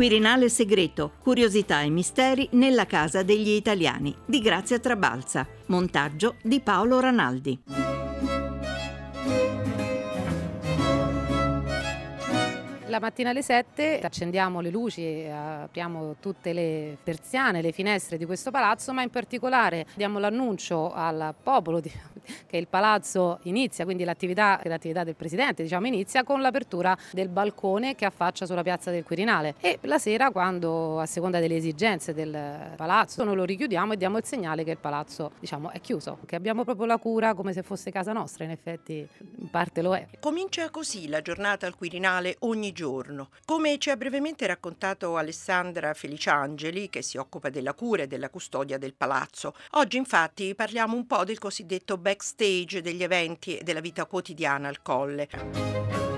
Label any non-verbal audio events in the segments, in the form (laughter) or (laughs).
Quirinale segreto, curiosità e misteri nella casa degli italiani di Grazia Trabalza. Montaggio di Paolo Ranaldi. La mattina alle 7 accendiamo le luci, e apriamo tutte le persiane, le finestre di questo palazzo, ma in particolare diamo l'annuncio al popolo di, (laughs) che il palazzo inizia, quindi l'attività, l'attività del presidente diciamo, inizia con l'apertura del balcone che affaccia sulla piazza del Quirinale e la sera quando a seconda delle esigenze del palazzo noi lo richiudiamo e diamo il segnale che il palazzo diciamo, è chiuso, che abbiamo proprio la cura come se fosse casa nostra, in effetti in parte lo è. Comincia così la giornata al Quirinale ogni giorno. Come ci ha brevemente raccontato Alessandra Feliciangeli, che si occupa della cura e della custodia del palazzo. Oggi infatti parliamo un po' del cosiddetto backstage degli eventi e della vita quotidiana al Colle.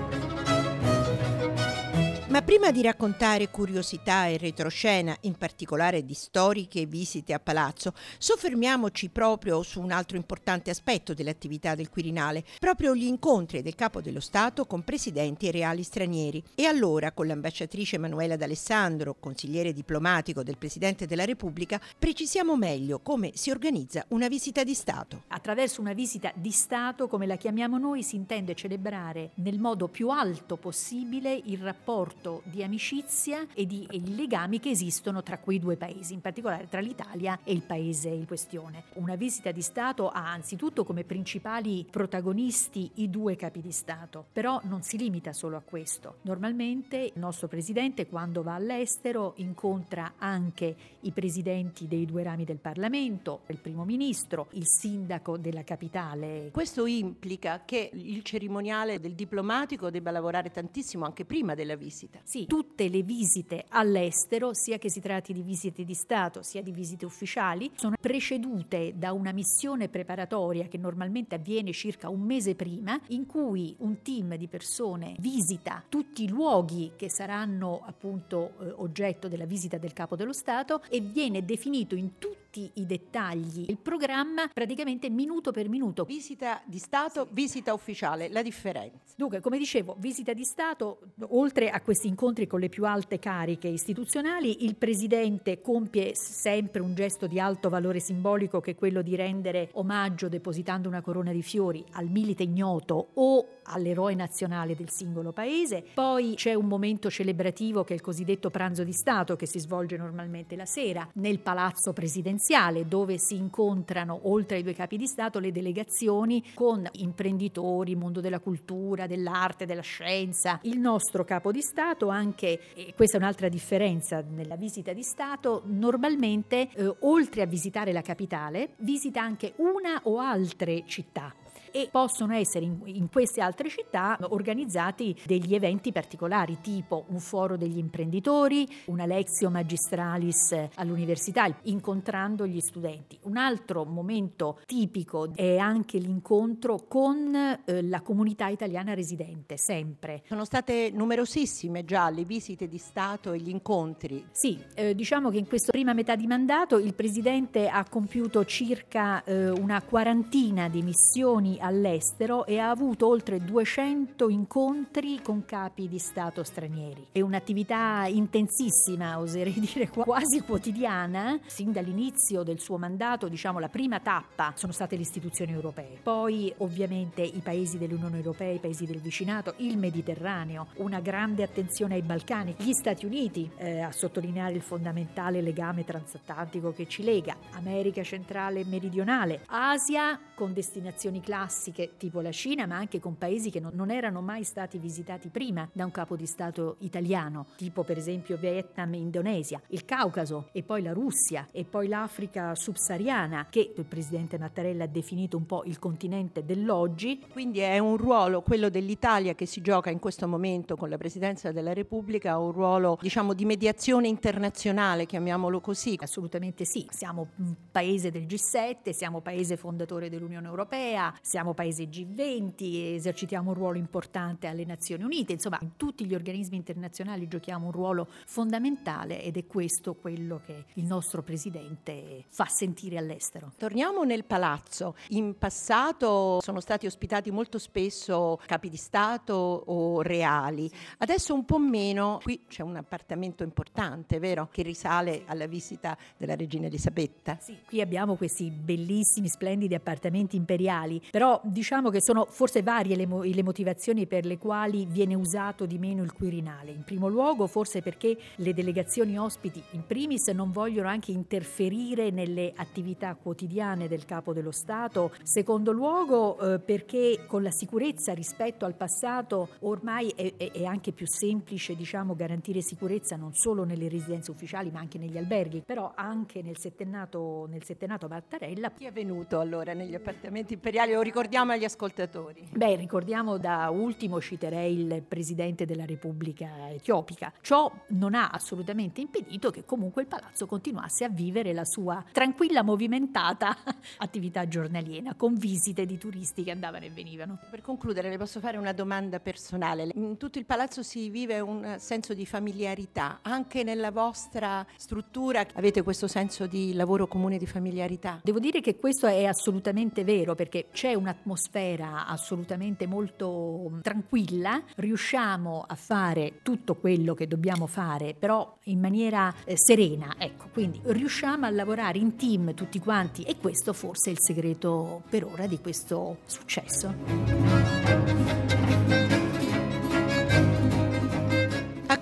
Ma prima di raccontare curiosità e retroscena, in particolare di storiche visite a palazzo, soffermiamoci proprio su un altro importante aspetto dell'attività del Quirinale, proprio gli incontri del Capo dello Stato con presidenti e reali stranieri. E allora, con l'ambasciatrice Emanuela D'Alessandro, consigliere diplomatico del Presidente della Repubblica, precisiamo meglio come si organizza una visita di Stato. Attraverso una visita di Stato, come la chiamiamo noi, si intende celebrare nel modo più alto possibile il rapporto rapporto di amicizia e di e i legami che esistono tra quei due paesi, in particolare tra l'Italia e il paese in questione. Una visita di Stato ha anzitutto come principali protagonisti i due capi di Stato, però non si limita solo a questo. Normalmente il nostro presidente quando va all'estero incontra anche i presidenti dei due rami del Parlamento, il primo ministro, il sindaco della capitale. Questo implica che il cerimoniale del diplomatico debba lavorare tantissimo anche prima della visita visita. Sì, tutte le visite all'estero, sia che si tratti di visite di Stato sia di visite ufficiali, sono precedute da una missione preparatoria che normalmente avviene circa un mese prima, in cui un team di persone visita tutti i luoghi che saranno appunto eh, oggetto della visita del capo dello Stato e viene definito in tutti tutti i dettagli. Il programma praticamente minuto per minuto. Visita di Stato, sì. visita ufficiale, la differenza. Dunque, come dicevo, visita di Stato, oltre a questi incontri con le più alte cariche istituzionali, il Presidente compie sempre un gesto di alto valore simbolico che è quello di rendere omaggio depositando una corona di fiori al milite ignoto o all'eroe nazionale del singolo paese. Poi c'è un momento celebrativo che è il cosiddetto pranzo di Stato che si svolge normalmente la sera nel palazzo presidenziale presidenziale dove si incontrano oltre ai due capi di Stato le delegazioni con imprenditori, mondo della cultura, dell'arte, della scienza. Il nostro capo di Stato anche, e questa è un'altra differenza nella visita di Stato, normalmente eh, oltre a visitare la capitale visita anche una o altre città e possono essere in, in queste altre città organizzati degli eventi particolari, tipo un foro degli imprenditori, una lezio magistralis all'università, incontrando gli studenti. Un altro momento tipico è anche l'incontro con eh, la comunità italiana residente, sempre. Sono state numerosissime già le visite di Stato e gli incontri. Sì, eh, diciamo che in questa prima metà di mandato il Presidente ha compiuto circa eh, una quarantina di missioni all'estero e ha avuto oltre 200 incontri con capi di Stato stranieri. È un'attività intensissima, oserei (laughs) dire quasi quotidiana, sin dall'inizio del suo mandato, diciamo la prima tappa sono state le istituzioni europee, poi ovviamente i paesi dell'Unione Europea, i paesi del vicinato, il Mediterraneo, una grande attenzione ai Balcani, gli Stati Uniti, eh, a sottolineare il fondamentale legame transatlantico che ci lega, America centrale e meridionale, Asia con destinazioni classiche classiche tipo la Cina, ma anche con paesi che non erano mai stati visitati prima da un capo di Stato italiano, tipo per esempio Vietnam e Indonesia, il Caucaso e poi la Russia e poi l'Africa subsahariana, che il presidente Mattarella ha definito un po' il continente dell'oggi. Quindi è un ruolo, quello dell'Italia che si gioca in questo momento con la presidenza della Repubblica, un ruolo diciamo di mediazione internazionale, chiamiamolo così. Assolutamente sì, siamo un paese del G7, siamo paese fondatore dell'Unione Europea, siamo siamo paese G20, esercitiamo un ruolo importante alle Nazioni Unite, insomma in tutti gli organismi internazionali giochiamo un ruolo fondamentale ed è questo quello che il nostro Presidente fa sentire all'estero. Torniamo nel palazzo. In passato sono stati ospitati molto spesso capi di Stato o reali, adesso un po' meno. Qui c'è un appartamento importante, vero? Che risale alla visita della regina Elisabetta. Sì, qui abbiamo questi bellissimi, splendidi appartamenti imperiali, però diciamo che sono forse varie le, mo- le motivazioni per le quali viene usato di meno il Quirinale. In primo luogo forse perché le delegazioni ospiti in primis non vogliono anche interferire nelle attività quotidiane del capo dello Stato, secondo luogo eh, perché con la sicurezza rispetto al passato ormai è, è, è anche più semplice diciamo, garantire sicurezza non solo nelle residenze ufficiali ma anche negli alberghi, però anche nel settennato, nel settenato Mattarella. Chi è venuto allora negli appartamenti imperiali? Lo ricordiamo agli ascoltatori. Beh, ricordiamo da ultimo, citerei il presidente della Repubblica Etiopica. Ciò non ha assolutamente impedito che comunque il palazzo continuasse a vivere la sua tranquilla, movimentata (laughs) attività giornaliera, con visite di turisti che andavano e venivano. Per concludere, le posso fare una domanda personale. In tutto il palazzo si vive un senso di familiarità, anche nella vostra struttura avete questo senso di lavoro comune di familiarità? Devo dire che questo è assolutamente vero perché c'è un'atmosfera assolutamente molto tranquilla, riusciamo a fare tutto quello che dobbiamo fare, però in maniera eh, serena, ecco, quindi riusciamo a lavorare in team tutti quanti e questo forse è il segreto per ora di questo successo.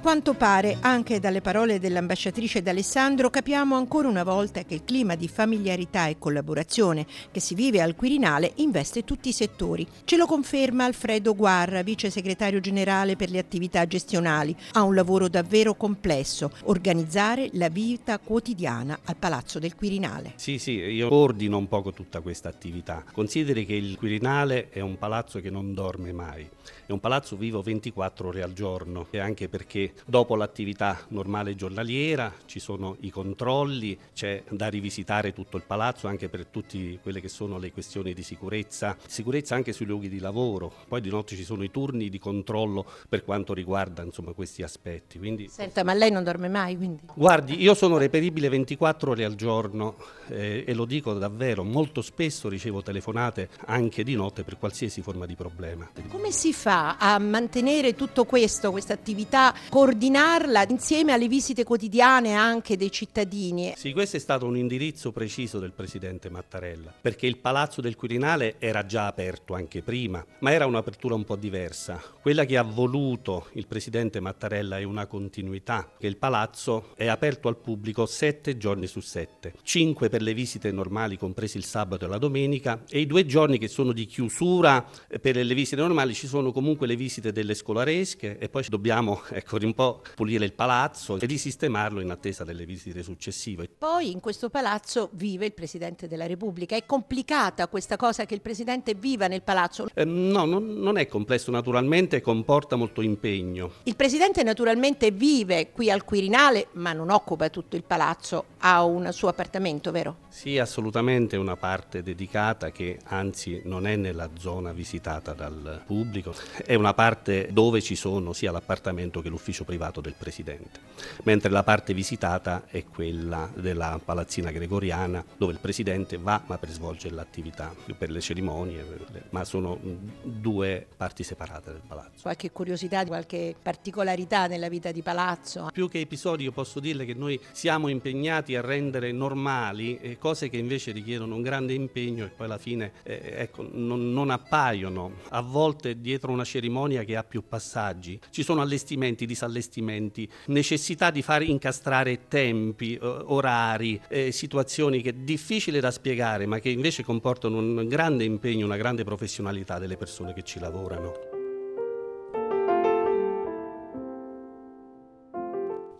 Quanto pare, anche dalle parole dell'ambasciatrice D'Alessandro, capiamo ancora una volta che il clima di familiarità e collaborazione che si vive al Quirinale investe tutti i settori. Ce lo conferma Alfredo Guarra, vice segretario generale per le attività gestionali. Ha un lavoro davvero complesso, organizzare la vita quotidiana al Palazzo del Quirinale. Sì, sì, io ordino un poco tutta questa attività. Consideri che il Quirinale è un palazzo che non dorme mai. È un palazzo vivo 24 ore al giorno e anche perché dopo l'attività normale giornaliera ci sono i controlli, c'è da rivisitare tutto il palazzo anche per tutte quelle che sono le questioni di sicurezza, sicurezza anche sui luoghi di lavoro, poi di notte ci sono i turni di controllo per quanto riguarda insomma, questi aspetti. Quindi... Senta, ma lei non dorme mai quindi? Guardi, io sono reperibile 24 ore al giorno eh, e lo dico davvero, molto spesso ricevo telefonate anche di notte per qualsiasi forma di problema. Come si fa a mantenere tutto questo, questa attività, coordinarla insieme alle visite quotidiane anche dei cittadini? Sì, questo è stato un indirizzo preciso del Presidente Mattarella, perché il Palazzo del Quirinale era già aperto anche prima, ma era un'apertura un po' diversa. Quella che ha voluto il Presidente Mattarella è una continuità, che il Palazzo è aperto al pubblico sette giorni su sette, cinque per le visite normali, compresi il sabato e la domenica, e i due giorni che sono di chiusura per le visite normali ci sono comunque le visite delle scolaresche e poi dobbiamo ecco, un po' pulire il palazzo e risistemarlo in attesa delle visite successive. Poi in questo palazzo vive il Presidente della Repubblica. È complicata questa cosa che il Presidente viva nel palazzo? Eh, no, non, non è complesso naturalmente, comporta molto impegno. Il Presidente naturalmente vive qui al Quirinale ma non occupa tutto il palazzo, ha un suo appartamento, vero? Sì, assolutamente una parte dedicata che anzi non è nella zona visitata dal pubblico, è una parte dove ci sono sia l'appartamento che l'ufficio privato del Presidente, mentre la parte visitata è quella della palazzina gregoriana dove il Presidente va ma per svolgere l'attività, per le cerimonie, ma sono due parti separate del palazzo. Qualche curiosità, qualche particolarità nella vita di palazzo? Più che episodi io posso dirle che noi siamo impegnati a rendere normali eh, cose che invece richiedono un grande impegno e poi alla fine eh, ecco, non, non appaiono. A volte dietro una cerimonia che ha più passaggi. Ci sono allestimenti, disallestimenti, necessità di far incastrare tempi, orari, eh, situazioni che è difficile da spiegare, ma che invece comportano un grande impegno, una grande professionalità delle persone che ci lavorano.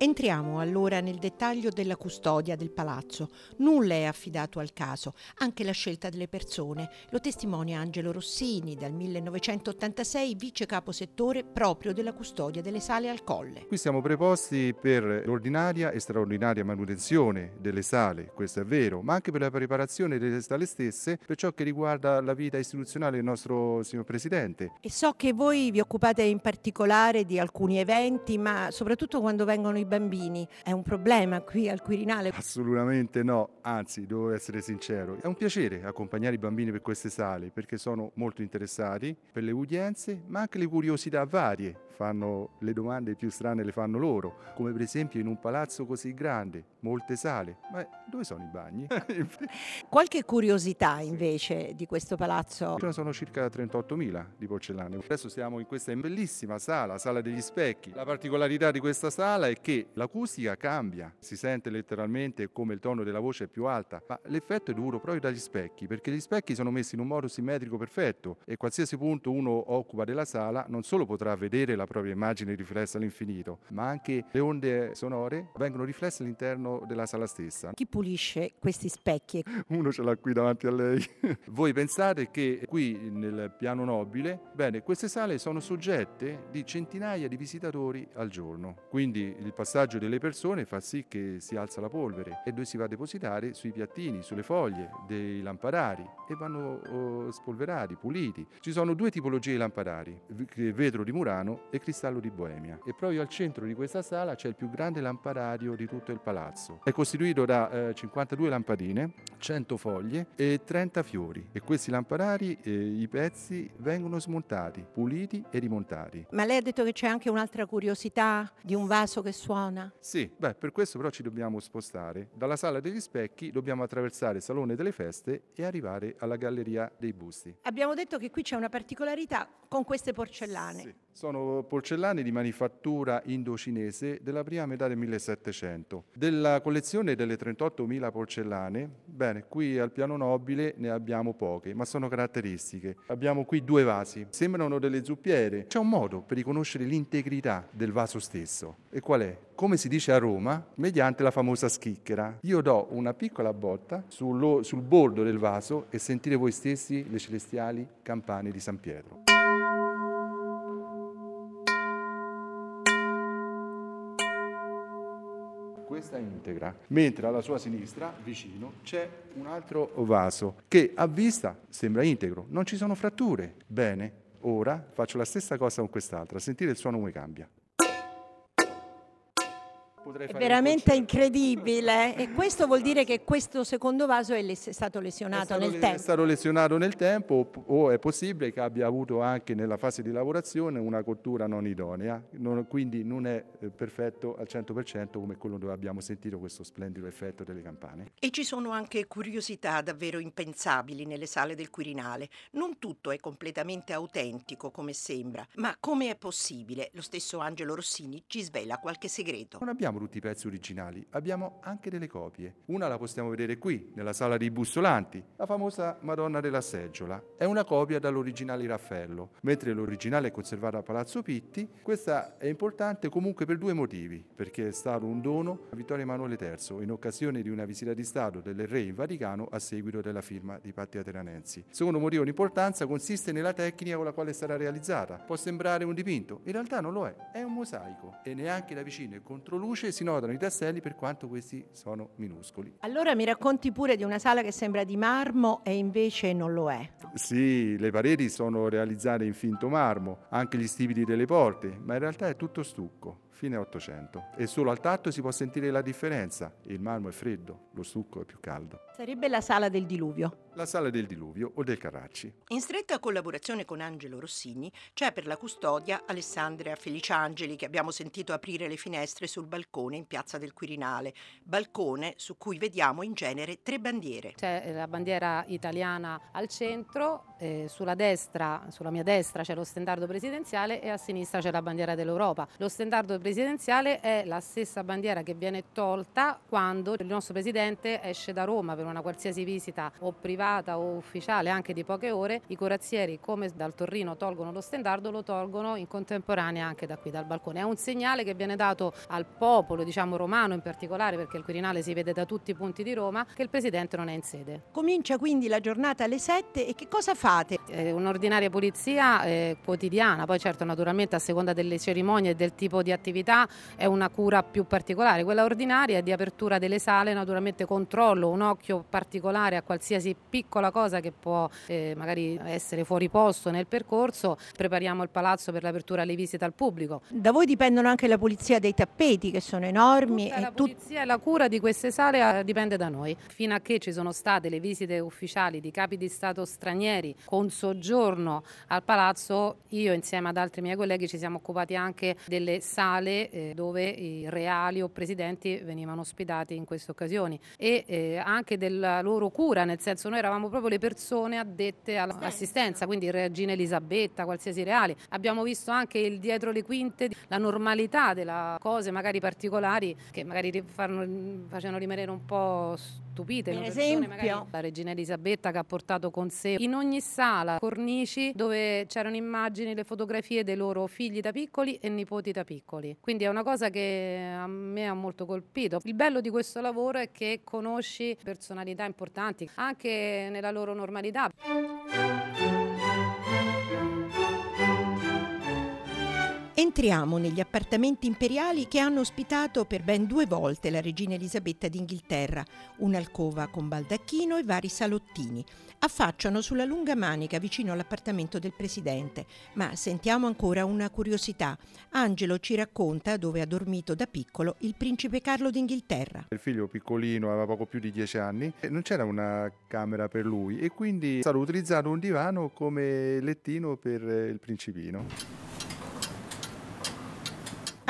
Entriamo allora nel dettaglio della custodia del palazzo. Nulla è affidato al caso, anche la scelta delle persone. Lo testimonia Angelo Rossini, dal 1986 vice capo settore proprio della custodia delle sale al Colle. Qui siamo preposti per l'ordinaria e straordinaria manutenzione delle sale, questo è vero, ma anche per la preparazione delle sale stesse per ciò che riguarda la vita istituzionale del nostro signor Presidente. E so che voi vi occupate in particolare di alcuni eventi, ma soprattutto quando vengono i bambini. È un problema qui al Quirinale? Assolutamente no, anzi devo essere sincero, è un piacere accompagnare i bambini per queste sale perché sono molto interessati per le udienze ma anche le curiosità varie fanno le domande più strane le fanno loro, come per esempio in un palazzo così grande, molte sale, ma dove sono i bagni? (laughs) Qualche curiosità invece di questo palazzo? Ce ne sono circa 38.000 di porcellane. Adesso siamo in questa bellissima sala, sala degli specchi. La particolarità di questa sala è che l'acustica cambia, si sente letteralmente come il tono della voce è più alta, ma l'effetto è duro proprio dagli specchi, perché gli specchi sono messi in un modo simmetrico perfetto e qualsiasi punto uno occupa della sala non solo potrà vedere la propria immagine riflessa all'infinito, ma anche le onde sonore vengono riflesse all'interno della sala stessa. Chi pulisce questi specchi? Uno ce l'ha qui davanti a lei. (laughs) Voi pensate che qui nel piano nobile, bene, queste sale sono soggette di centinaia di visitatori al giorno, quindi il passaggio delle persone fa sì che si alza la polvere e dove si va a depositare sui piattini, sulle foglie dei lampadari e vanno oh, spolverati, puliti. Ci sono due tipologie di lampadari, vetro di Murano e cristallo di Boemia e proprio al centro di questa sala c'è il più grande lampadario di tutto il palazzo. È costituito da eh, 52 lampadine, 100 foglie e 30 fiori e questi lampadari, eh, i pezzi vengono smontati, puliti e rimontati. Ma lei ha detto che c'è anche un'altra curiosità di un vaso che suona? Sì, beh, per questo però ci dobbiamo spostare. Dalla sala degli specchi dobbiamo attraversare il salone delle feste e arrivare alla galleria dei busti. Abbiamo detto che qui c'è una particolarità con queste porcellane. Sì. Sono porcellane di manifattura indocinese della prima metà del 1700. Della collezione delle 38.000 porcellane, bene, qui al piano nobile ne abbiamo poche, ma sono caratteristiche. Abbiamo qui due vasi, sembrano delle zuppiere. C'è un modo per riconoscere l'integrità del vaso stesso. E qual è? Come si dice a Roma, mediante la famosa schicchera. Io do una piccola botta sul, bordo del vaso e sentire voi stessi le celestiali campane di San Pietro. Questa integra, mentre alla sua sinistra, vicino, c'è un altro vaso che a vista sembra integro, non ci sono fratture. Bene, ora faccio la stessa cosa con quest'altra, sentire il suono come cambia potrei fare. È veramente incredibile e questo vuol dire che questo secondo vaso è, les- stato lesionato è stato nel le- tempo. È stato lesionato nel tempo o è possibile che abbia avuto anche nella fase di lavorazione una cottura non idonea, non, quindi non è eh, perfetto al 100% come quello dove abbiamo sentito questo splendido effetto delle campane. E ci sono anche curiosità davvero impensabili nelle sale del Quirinale. Non tutto è completamente autentico come sembra, ma come è possibile? Lo stesso Angelo Rossini ci svela qualche segreto. Non abbiamo tutti i pezzi originali, abbiamo anche delle copie. Una la possiamo vedere qui, nella sala dei bussolanti, la famosa Madonna della Seggiola. È una copia dall'originale Raffaello, mentre l'originale è conservata a Palazzo Pitti. Questa è importante comunque per due motivi, perché è stato un dono a Vittorio Emanuele III in occasione di una visita di Stato del re in Vaticano a seguito della firma di patti lateranensi. Il secondo motivo di importanza consiste nella tecnica con la quale sarà realizzata. Può sembrare un dipinto, in realtà non lo è, è un mosaico e neanche da vicino è controluce si notano i tasselli per quanto questi sono minuscoli. Allora mi racconti pure di una sala che sembra di marmo e invece non lo è. Sì, le pareti sono realizzate in finto marmo, anche gli stipiti delle porte, ma in realtà è tutto stucco fine 800 e solo al tatto si può sentire la differenza. Il marmo è freddo, lo stucco è più caldo. Sarebbe la sala del diluvio. La sala del diluvio o del Carracci. In stretta collaborazione con Angelo Rossini c'è per la custodia Alessandria Feliciangeli che abbiamo sentito aprire le finestre sul balcone in piazza del Quirinale, balcone su cui vediamo in genere tre bandiere. C'è la bandiera italiana al centro, eh, sulla destra, sulla mia destra c'è lo stendardo presidenziale e a sinistra c'è la bandiera dell'Europa. Lo stendardo presidenziale presidenziale è la stessa bandiera che viene tolta quando il nostro presidente esce da Roma per una qualsiasi visita o privata o ufficiale anche di poche ore, i corazzieri come dal Torrino tolgono lo stendardo lo tolgono in contemporanea anche da qui dal balcone. È un segnale che viene dato al popolo, diciamo romano in particolare perché il Quirinale si vede da tutti i punti di Roma, che il presidente non è in sede. Comincia quindi la giornata alle 7 e che cosa fate? È un'ordinaria pulizia eh, quotidiana, poi certo naturalmente a seconda delle cerimonie e del tipo di attività è una cura più particolare, quella ordinaria è di apertura delle sale, naturalmente controllo, un occhio particolare a qualsiasi piccola cosa che può eh, magari essere fuori posto nel percorso, prepariamo il palazzo per l'apertura alle visite al pubblico. Da voi dipendono anche la pulizia dei tappeti che sono enormi. Tutta e la tut- pulizia e la cura di queste sale eh, dipende da noi. Fino a che ci sono state le visite ufficiali di capi di Stato stranieri con soggiorno al palazzo, io insieme ad altri miei colleghi ci siamo occupati anche delle sale eh, dove i reali o presidenti venivano ospitati in queste occasioni e eh, anche della loro cura, nel senso noi eravamo proprio le persone addette all'assistenza, quindi Regina Elisabetta, qualsiasi reali. Abbiamo visto anche il dietro le quinte, la normalità delle cose magari particolari che magari fanno, facevano rimanere un po' stupite. Per esempio? magari la regina Elisabetta che ha portato con sé in ogni sala cornici dove c'erano immagini, le fotografie dei loro figli da piccoli e nipoti da piccoli. Quindi è una cosa che a me ha molto colpito. Il bello di questo lavoro è che conosci personalità importanti anche nella loro normalità. Entriamo negli appartamenti imperiali che hanno ospitato per ben due volte la regina Elisabetta d'Inghilterra, un'alcova con baldacchino e vari salottini. Affacciano sulla lunga manica vicino all'appartamento del presidente, ma sentiamo ancora una curiosità. Angelo ci racconta dove ha dormito da piccolo il principe Carlo d'Inghilterra. Il figlio piccolino aveva poco più di 10 anni e non c'era una camera per lui e quindi è stato utilizzato un divano come lettino per il principino.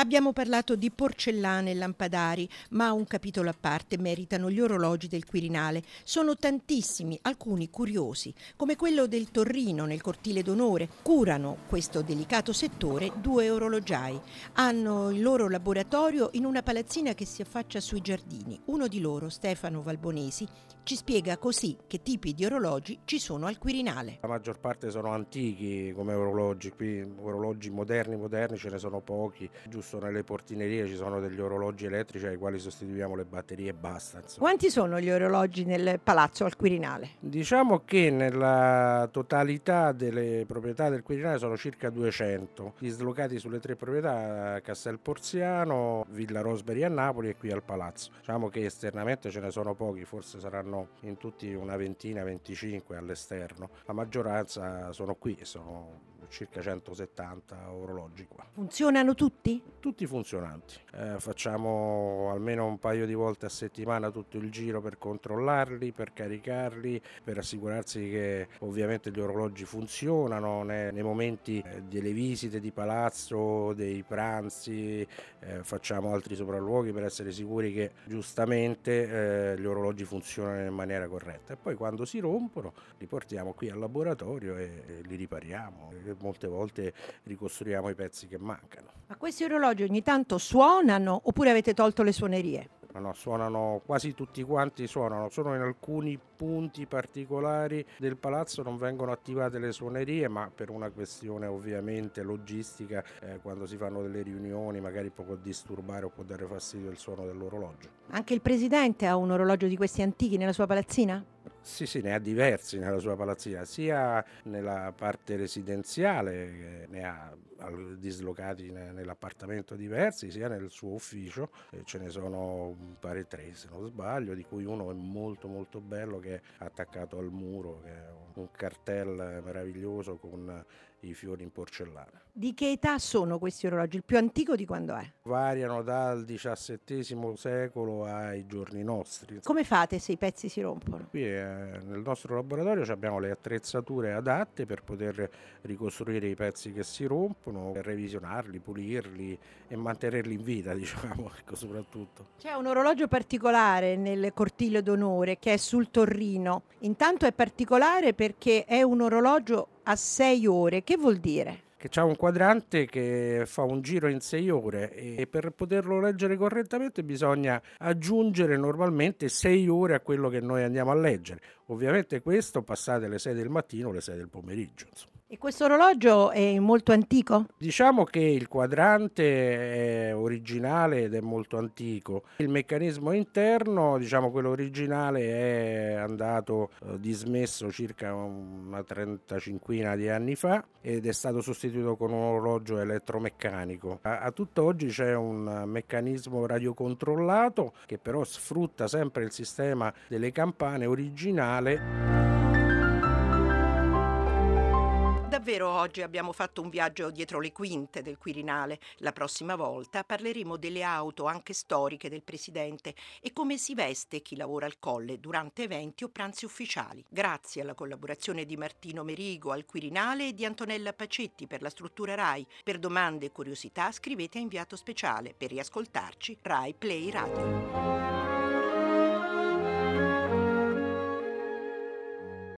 Abbiamo parlato di porcellane e lampadari, ma un capitolo a parte meritano gli orologi del Quirinale. Sono tantissimi, alcuni curiosi, come quello del Torrino nel cortile d'onore. Curano questo delicato settore due orologiai. Hanno il loro laboratorio in una palazzina che si affaccia sui giardini. Uno di loro, Stefano Valbonesi, ci spiega così che tipi di orologi ci sono al Quirinale. La maggior parte sono antichi come orologi, qui orologi moderni, moderni ce ne sono pochi, giusto nelle portinerie ci sono degli orologi elettrici ai quali sostituiamo le batterie e basta. insomma. Quanti sono gli orologi nel palazzo al Quirinale? Diciamo che nella totalità delle proprietà del Quirinale sono circa 200, dislocati sulle tre proprietà Castel Porziano, Villa Rosberry a Napoli e qui al Palazzo. Diciamo che esternamente ce ne sono pochi, forse saranno in tutti una ventina, 25 all'esterno. La maggioranza sono qui, sono circa 170 orologi qua. Funzionano tutti? Tutti funzionanti. Eh, facciamo almeno un paio di volte a settimana tutto il giro per controllarli, per caricarli, per assicurarsi che ovviamente gli orologi funzionano nei, nei momenti eh, delle visite di palazzo, dei pranzi, eh, facciamo altri sopralluoghi per essere sicuri che giustamente eh, gli orologi funzionano in maniera corretta. E poi quando si rompono li portiamo qui al laboratorio e, e li ripariamo. Molte volte ricostruiamo i pezzi che mancano. Ma questi orologi ogni tanto suonano oppure avete tolto le suonerie? Ma no, suonano quasi tutti quanti suonano, solo in alcuni punti particolari del palazzo non vengono attivate le suonerie, ma per una questione ovviamente logistica, eh, quando si fanno delle riunioni magari può disturbare o può dare fastidio il suono dell'orologio. Anche il presidente ha un orologio di questi antichi nella sua palazzina? Sì, sì, ne ha diversi nella sua palazzina, sia nella parte residenziale, che ne ha dislocati ne- nell'appartamento diversi, sia nel suo ufficio, ce ne sono un pare tre se non sbaglio, di cui uno è molto molto bello che è attaccato al muro, che è un cartel meraviglioso con i fiori in porcellana. Di che età sono questi orologi? Il più antico di quando è? Variano dal XVII secolo ai giorni nostri. Come fate se i pezzi si rompono? Qui eh, nel nostro laboratorio abbiamo le attrezzature adatte per poter ricostruire i pezzi che si rompono, revisionarli, pulirli e mantenerli in vita, (laughs) diciamo, ecco, soprattutto. C'è un orologio particolare nel cortile d'onore che è sul Torrino. Intanto è particolare perché è un orologio a sei ore. Che vuol dire? che ha un quadrante che fa un giro in sei ore e per poterlo leggere correttamente bisogna aggiungere normalmente sei ore a quello che noi andiamo a leggere. Ovviamente questo passate le 6 del mattino o le 6 del pomeriggio. Insomma. E questo orologio è molto antico? Diciamo che il quadrante è originale ed è molto antico. Il meccanismo interno, diciamo quello originale, è andato eh, dismesso circa una trentacinquina di anni fa ed è stato sostituito con un orologio elettromeccanico. A, a tutt'oggi c'è un meccanismo radiocontrollato che però sfrutta sempre il sistema delle campane originale Davvero oggi abbiamo fatto un viaggio dietro le quinte del Quirinale. La prossima volta parleremo delle auto anche storiche del Presidente e come si veste chi lavora al colle durante eventi o pranzi ufficiali. Grazie alla collaborazione di Martino Merigo al Quirinale e di Antonella Pacetti per la struttura RAI. Per domande e curiosità scrivete a inviato speciale. Per riascoltarci RAI Play Radio.